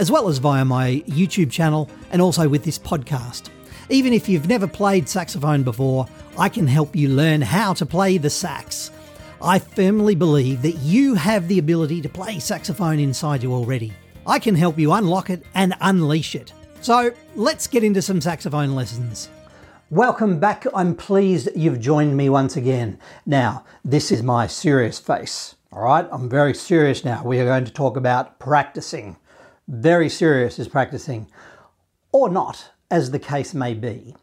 as well as via my YouTube channel and also with this podcast. Even if you've never played saxophone before, I can help you learn how to play the sax. I firmly believe that you have the ability to play saxophone inside you already. I can help you unlock it and unleash it. So let's get into some saxophone lessons. Welcome back. I'm pleased you've joined me once again. Now, this is my serious face. All right, I'm very serious now. We are going to talk about practicing. Very serious is practicing, or not, as the case may be.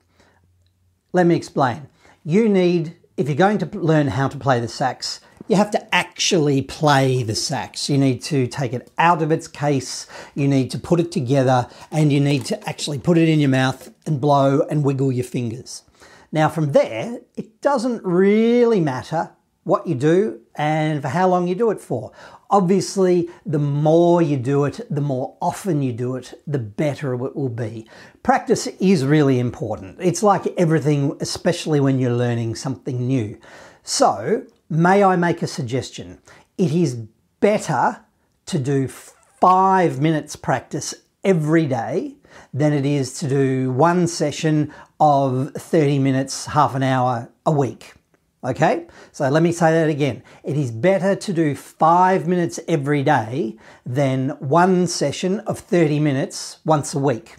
Let me explain. You need if you're going to learn how to play the sax, you have to actually play the sax. You need to take it out of its case, you need to put it together, and you need to actually put it in your mouth and blow and wiggle your fingers. Now, from there, it doesn't really matter what you do and for how long you do it for. Obviously, the more you do it, the more often you do it, the better it will be. Practice is really important. It's like everything, especially when you're learning something new. So, may I make a suggestion? It is better to do five minutes practice every day than it is to do one session of 30 minutes, half an hour a week. Okay, so let me say that again. It is better to do five minutes every day than one session of 30 minutes once a week.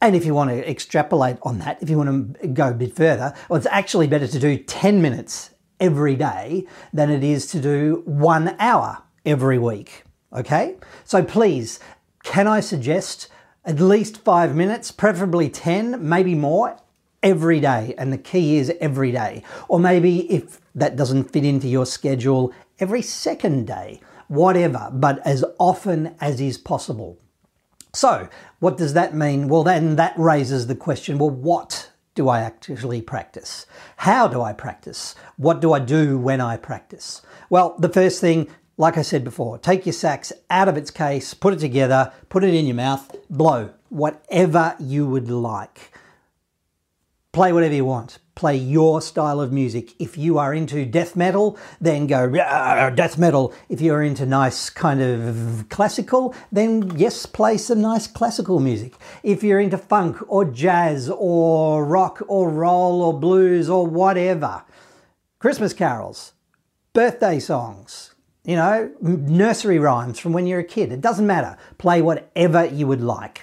And if you want to extrapolate on that, if you want to go a bit further, well, it's actually better to do 10 minutes every day than it is to do one hour every week. Okay, so please, can I suggest at least five minutes, preferably 10, maybe more, every day. And the key is every day. Or maybe if that doesn't fit into your schedule, every second day, whatever, but as often as is possible. So, what does that mean? Well, then that raises the question well, what do I actually practice? How do I practice? What do I do when I practice? Well, the first thing, like I said before, take your sax out of its case, put it together, put it in your mouth, blow, whatever you would like play whatever you want. Play your style of music. If you are into death metal, then go ah, death metal. If you're into nice kind of classical, then yes, play some nice classical music. If you're into funk or jazz or rock or roll or blues or whatever, Christmas carols, birthday songs, you know, nursery rhymes from when you're a kid. It doesn't matter. Play whatever you would like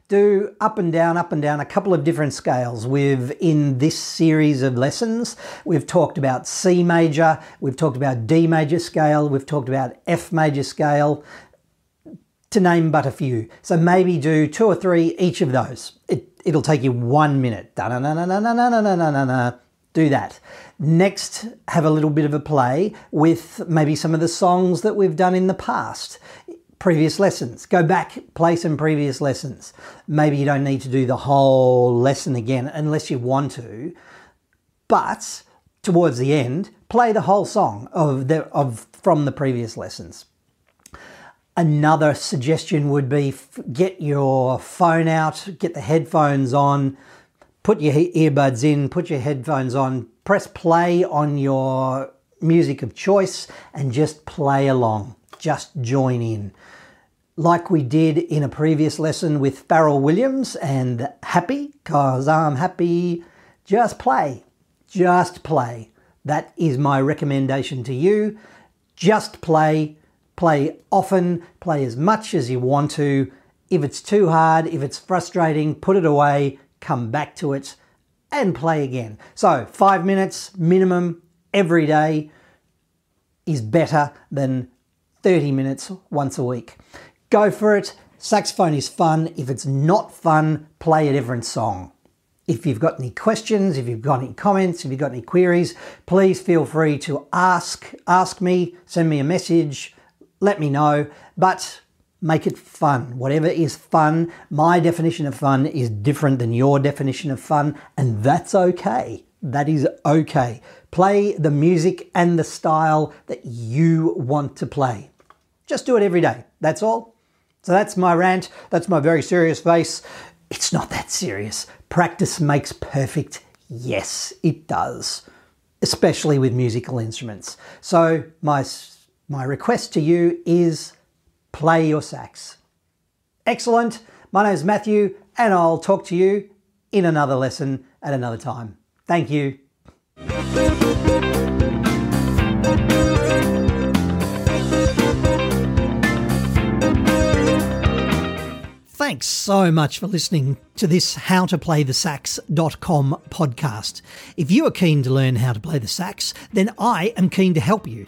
do up and down, up and down, a couple of different scales. We've, in this series of lessons, we've talked about C major, we've talked about D major scale, we've talked about F major scale, to name but a few. So maybe do two or three each of those. It, it'll take you one minute. Do that. Next, have a little bit of a play with maybe some of the songs that we've done in the past previous lessons. Go back, play some previous lessons. Maybe you don't need to do the whole lesson again unless you want to. But towards the end, play the whole song of the of from the previous lessons. Another suggestion would be get your phone out, get the headphones on, put your earbuds in, put your headphones on, press play on your music of choice and just play along. Just join in like we did in a previous lesson with Pharrell Williams and Happy, cause I'm happy. Just play. Just play. That is my recommendation to you. Just play. Play often. Play as much as you want to. If it's too hard, if it's frustrating, put it away. Come back to it. and play again. So, five minutes minimum every day is better than 30 minutes once a week. Go for it. Saxophone is fun. If it's not fun, play a different song. If you've got any questions, if you've got any comments, if you've got any queries, please feel free to ask ask me, send me a message, let me know, but make it fun. Whatever is fun, my definition of fun is different than your definition of fun, and that's okay. That is okay. Play the music and the style that you want to play. Just do it every day. That's all. So that's my rant. That's my very serious face. It's not that serious. Practice makes perfect. Yes, it does, especially with musical instruments. So my my request to you is play your sax. Excellent. My name is Matthew, and I'll talk to you in another lesson at another time. Thank you. Thanks so much for listening to this howtoplaythesax.com podcast. If you are keen to learn how to play the sax, then I am keen to help you.